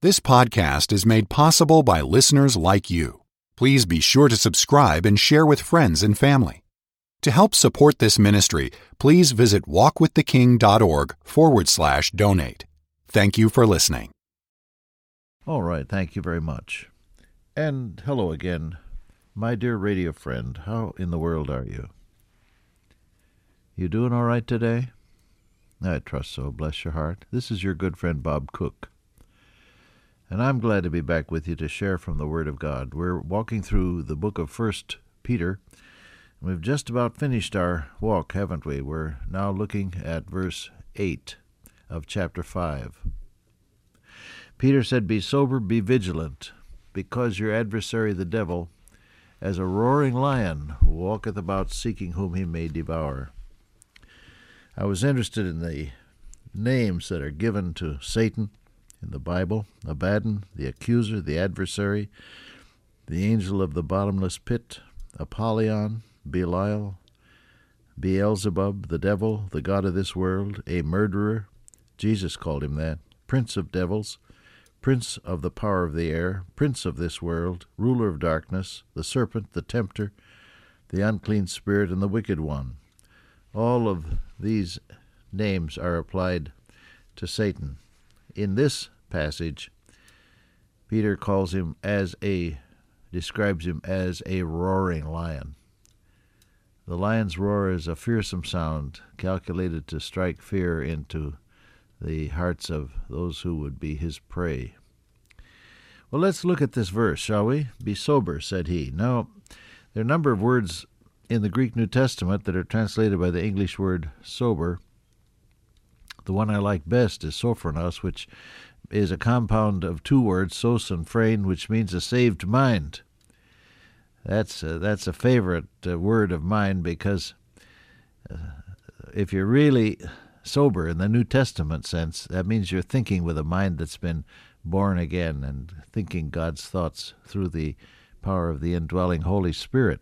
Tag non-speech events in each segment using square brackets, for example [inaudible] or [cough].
This podcast is made possible by listeners like you. Please be sure to subscribe and share with friends and family. To help support this ministry, please visit walkwiththeking.org forward slash donate. Thank you for listening. All right, thank you very much. And hello again, my dear radio friend. How in the world are you? You doing all right today? I trust so, bless your heart. This is your good friend Bob Cook. And I'm glad to be back with you to share from the Word of God. We're walking through the book of First Peter. We've just about finished our walk, haven't we? We're now looking at verse 8 of chapter 5. Peter said, Be sober, be vigilant, because your adversary the devil, as a roaring lion, walketh about seeking whom he may devour. I was interested in the names that are given to Satan in the Bible Abaddon, the accuser, the adversary, the angel of the bottomless pit, Apollyon, Belial, Beelzebub, the devil, the god of this world, a murderer. Jesus called him that. Prince of devils, prince of the power of the air, prince of this world, ruler of darkness, the serpent, the tempter, the unclean spirit, and the wicked one. All of these names are applied to Satan in this passage, Peter calls him as a describes him as a roaring lion. The lion's roar is a fearsome sound calculated to strike fear into the hearts of those who would be his prey. Well, let's look at this verse, shall we? Be sober, said he. Now, there are a number of words in the Greek New Testament that are translated by the English word sober. The one I like best is sophronos, which is a compound of two words, sos and phrein, which means a saved mind. That's a, that's a favorite uh, word of mine because uh, if you're really sober in the New Testament sense, that means you're thinking with a mind that's been born again and thinking God's thoughts through the power of the indwelling Holy Spirit.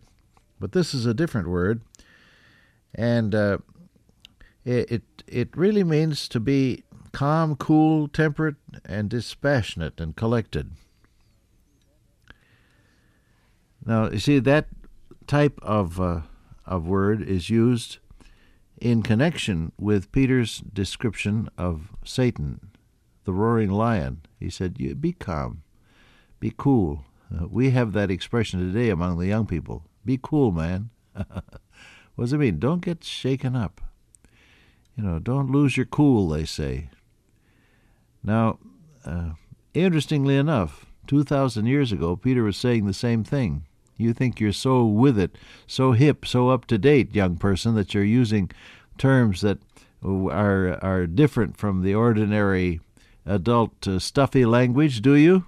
But this is a different word, and uh, it it really means to be calm, cool, temperate, and dispassionate and collected. Now, you see that type of uh, of word is used in connection with Peter's description of Satan, the roaring lion. He said, "Be calm, be cool." Uh, we have that expression today among the young people. Be cool, man. [laughs] what does it mean? Don't get shaken up. You know, don't lose your cool, they say. Now, uh, interestingly enough, 2,000 years ago, Peter was saying the same thing. You think you're so with it, so hip, so up to date, young person, that you're using terms that are are different from the ordinary adult uh, stuffy language, do you?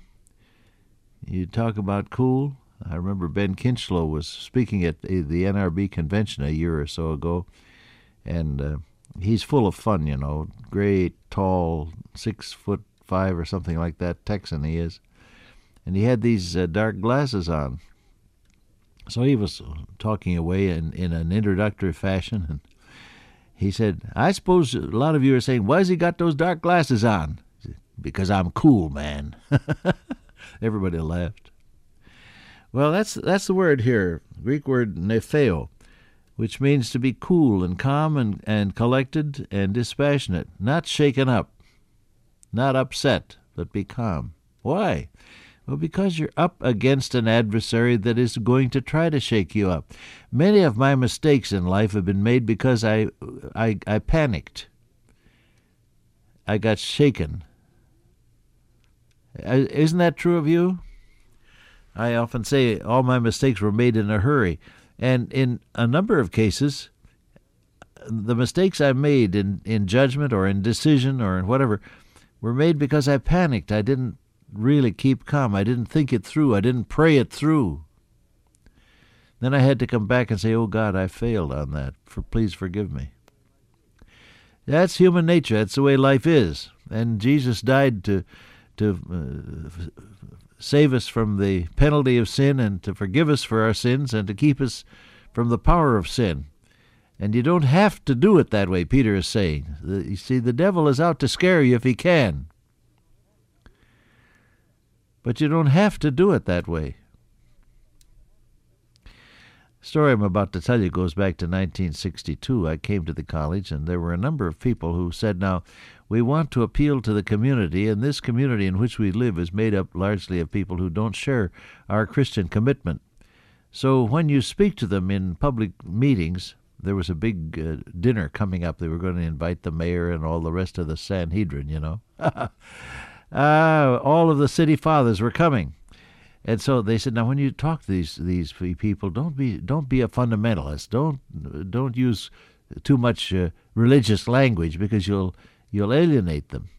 You talk about cool. I remember Ben Kinchlow was speaking at the NRB convention a year or so ago, and uh, he's full of fun, you know. Great, tall, six foot five or something like that Texan he is, and he had these uh, dark glasses on. So he was talking away in, in an introductory fashion, and he said, "I suppose a lot of you are saying, why's he got those dark glasses on?" Because I'm cool, man. [laughs] Everybody laughed. Well, that's that's the word here, Greek word nepheo which means to be cool and calm and, and collected and dispassionate, not shaken up, not upset, but be calm. Why? Well, because you're up against an adversary that is going to try to shake you up. Many of my mistakes in life have been made because I, I, I panicked. I got shaken. Uh, isn't that true of you? I often say all my mistakes were made in a hurry. And in a number of cases, the mistakes I made in, in judgment or in decision or in whatever were made because I panicked. I didn't really keep calm. I didn't think it through. I didn't pray it through. Then I had to come back and say, "Oh God, I failed on that. For please forgive me." That's human nature. That's the way life is. And Jesus died to to uh, save us from the penalty of sin and to forgive us for our sins and to keep us from the power of sin. And you don't have to do it that way, Peter is saying. You see, the devil is out to scare you if he can. But you don't have to do it that way. Story I'm about to tell you goes back to 1962. I came to the college, and there were a number of people who said, Now, we want to appeal to the community, and this community in which we live is made up largely of people who don't share our Christian commitment. So when you speak to them in public meetings, there was a big uh, dinner coming up. They were going to invite the mayor and all the rest of the Sanhedrin, you know. uh, [laughs] all of the city fathers were coming. And so they said, now when you talk to these these people, don't be don't be a fundamentalist. Don't don't use too much uh, religious language because you'll you'll alienate them.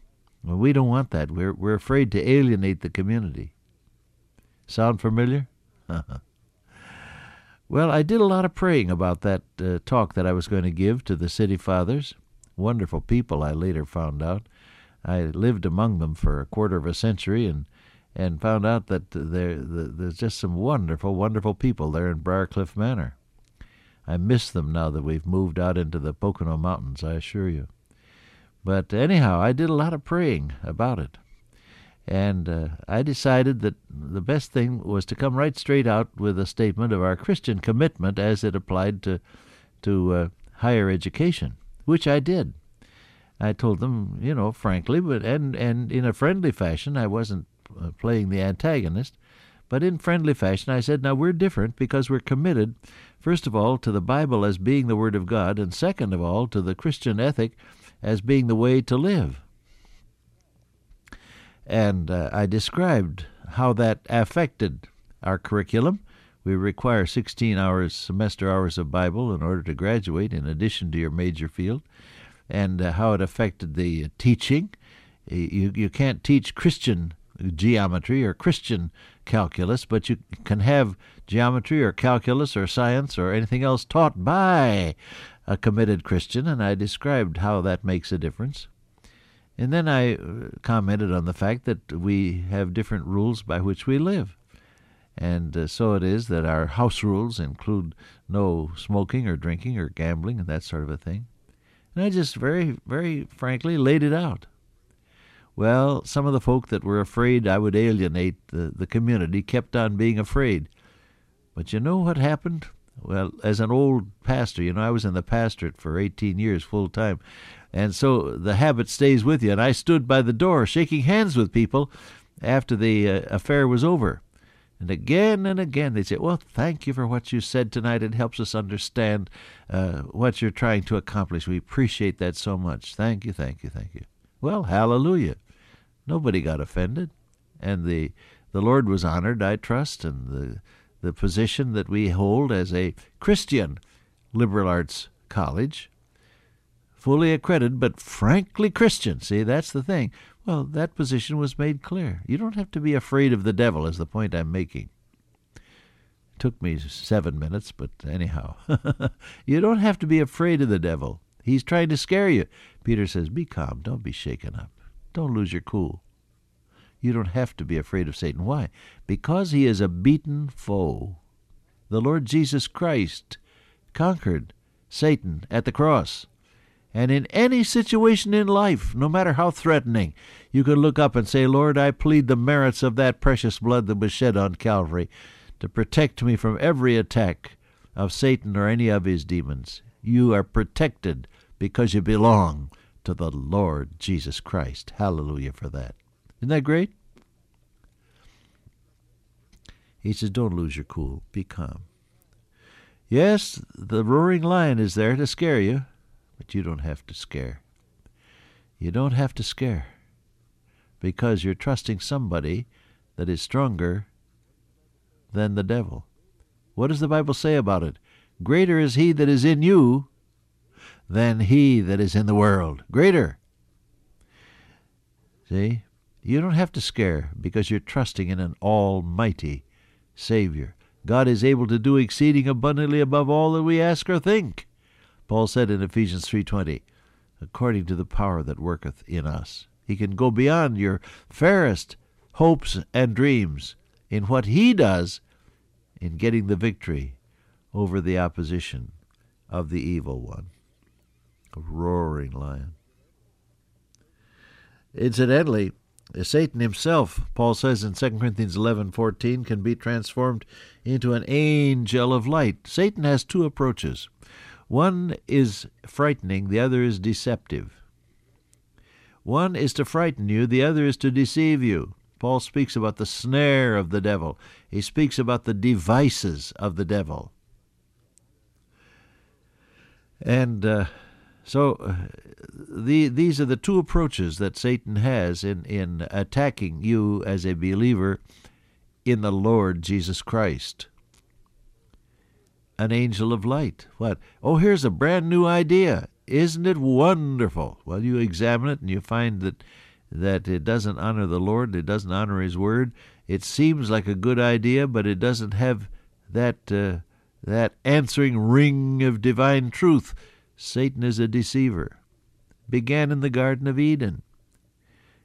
Well, we don't want that. We're we're afraid to alienate the community. Sound familiar? [laughs] Well, I did a lot of praying about that uh, talk that I was going to give to the city fathers. Wonderful people, I later found out. I lived among them for a quarter of a century and and found out that there there's just some wonderful, wonderful people there in Briarcliff Manor. I miss them now that we've moved out into the Pocono Mountains, I assure you. But anyhow, I did a lot of praying about it. And uh, I decided that the best thing was to come right straight out with a statement of our Christian commitment as it applied to, to uh, higher education, which I did. I told them, you know, frankly, but and and in a friendly fashion. I wasn't playing the antagonist, but in friendly fashion, I said, now we're different because we're committed, first of all, to the Bible as being the Word of God, and second of all, to the Christian ethic as being the way to live. And uh, I described how that affected our curriculum. We require 16 hours, semester hours of Bible in order to graduate, in addition to your major field, and uh, how it affected the uh, teaching. You, you can't teach Christian geometry or Christian calculus, but you can have geometry or calculus or science or anything else taught by a committed Christian, and I described how that makes a difference. And then I uh, commented on the fact that we have different rules by which we live. And uh, so it is that our house rules include no smoking or drinking or gambling and that sort of a thing. And I just very, very frankly laid it out. Well, some of the folk that were afraid I would alienate the, the community kept on being afraid. But you know what happened? Well, as an old pastor, you know, I was in the pastorate for 18 years full time. And so the habit stays with you. And I stood by the door shaking hands with people after the uh, affair was over. And again and again they'd say, Well, thank you for what you said tonight. It helps us understand uh, what you're trying to accomplish. We appreciate that so much. Thank you, thank you, thank you. Well, hallelujah. Nobody got offended. And the, the Lord was honored, I trust, and the, the position that we hold as a Christian liberal arts college fully accredited, but frankly Christian. See, that's the thing. Well, that position was made clear. You don't have to be afraid of the devil, is the point I'm making. It took me seven minutes, but anyhow. [laughs] you don't have to be afraid of the devil. He's trying to scare you. Peter says, Be calm. Don't be shaken up. Don't lose your cool. You don't have to be afraid of Satan. Why? Because he is a beaten foe. The Lord Jesus Christ conquered Satan at the cross. And in any situation in life, no matter how threatening, you can look up and say, Lord, I plead the merits of that precious blood that was shed on Calvary to protect me from every attack of Satan or any of his demons. You are protected because you belong to the Lord Jesus Christ. Hallelujah for that. Isn't that great? He says, Don't lose your cool. Be calm. Yes, the roaring lion is there to scare you, but you don't have to scare. You don't have to scare because you're trusting somebody that is stronger than the devil. What does the Bible say about it? Greater is he that is in you than he that is in the world. Greater. See? You don't have to scare because you're trusting in an almighty Savior. God is able to do exceeding abundantly above all that we ask or think. Paul said in Ephesians 3:20, according to the power that worketh in us. He can go beyond your fairest hopes and dreams in what he does in getting the victory over the opposition of the evil one. A roaring lion. Incidentally, Satan himself, Paul says in 2 Corinthians 11:14, can be transformed into an angel of light. Satan has two approaches. One is frightening, the other is deceptive. One is to frighten you, the other is to deceive you. Paul speaks about the snare of the devil. He speaks about the devices of the devil. And uh, so uh, the, these are the two approaches that Satan has in, in attacking you as a believer in the Lord Jesus Christ. An angel of light. What? Oh, here's a brand new idea. Isn't it wonderful? Well, you examine it and you find that that it doesn't honor the Lord, it doesn't honor His word. It seems like a good idea, but it doesn't have that uh, that answering ring of divine truth. Satan is a deceiver. Began in the Garden of Eden.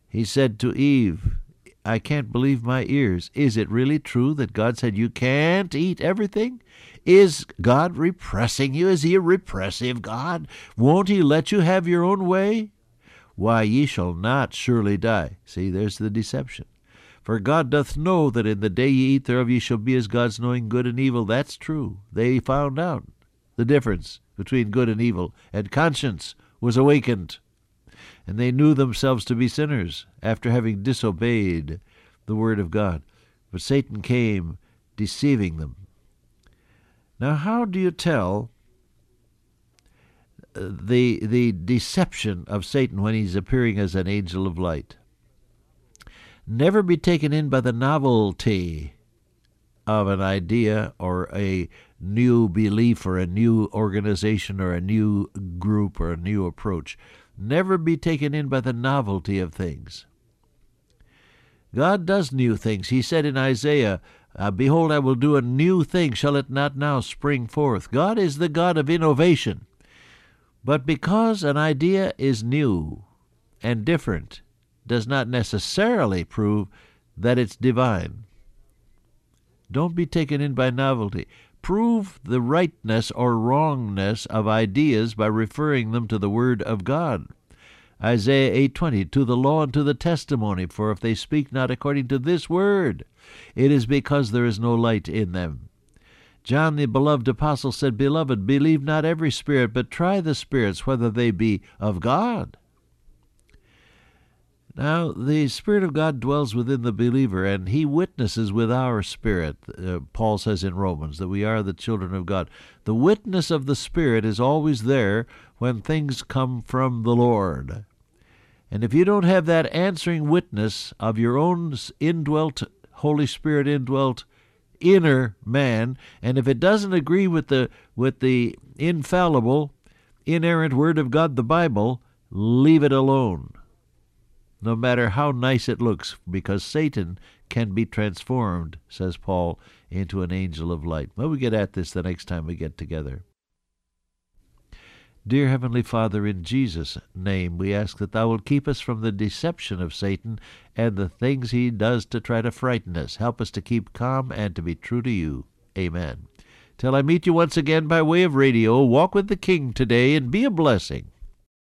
He said to Eve, I can't believe my ears. Is it really true that God said you can't eat everything? Is God repressing you? Is he a repressive God? Won't he let you have your own way? Why, ye shall not surely die. See, there's the deception. For God doth know that in the day ye eat thereof ye shall be as gods, knowing good and evil. That's true. They found out the difference between good and evil, and conscience was awakened. And they knew themselves to be sinners after having disobeyed the word of God. But Satan came deceiving them. Now, how do you tell uh, the the deception of Satan when he's appearing as an angel of light? Never be taken in by the novelty of an idea or a new belief or a new organization or a new group or a new approach. Never be taken in by the novelty of things. God does new things. He said in Isaiah, uh, Behold, I will do a new thing. Shall it not now spring forth? God is the God of innovation. But because an idea is new and different, does not necessarily prove that it's divine. Don't be taken in by novelty. Prove the rightness or wrongness of ideas by referring them to the Word of God. Isaiah 8:20 To the law and to the testimony for if they speak not according to this word it is because there is no light in them. John the beloved apostle said beloved believe not every spirit but try the spirits whether they be of God now, the Spirit of God dwells within the believer, and He witnesses with our spirit. Uh, Paul says in Romans that we are the children of God. The witness of the Spirit is always there when things come from the Lord. And if you don't have that answering witness of your own indwelt, Holy Spirit indwelt inner man, and if it doesn't agree with the with the infallible, inerrant Word of God, the Bible, leave it alone no matter how nice it looks, because Satan can be transformed, says Paul, into an angel of light. Well, we get at this the next time we get together. Dear Heavenly Father, in Jesus' name, we ask that Thou wilt keep us from the deception of Satan and the things he does to try to frighten us. Help us to keep calm and to be true to You. Amen. Till I meet you once again by way of radio, walk with the King today and be a blessing.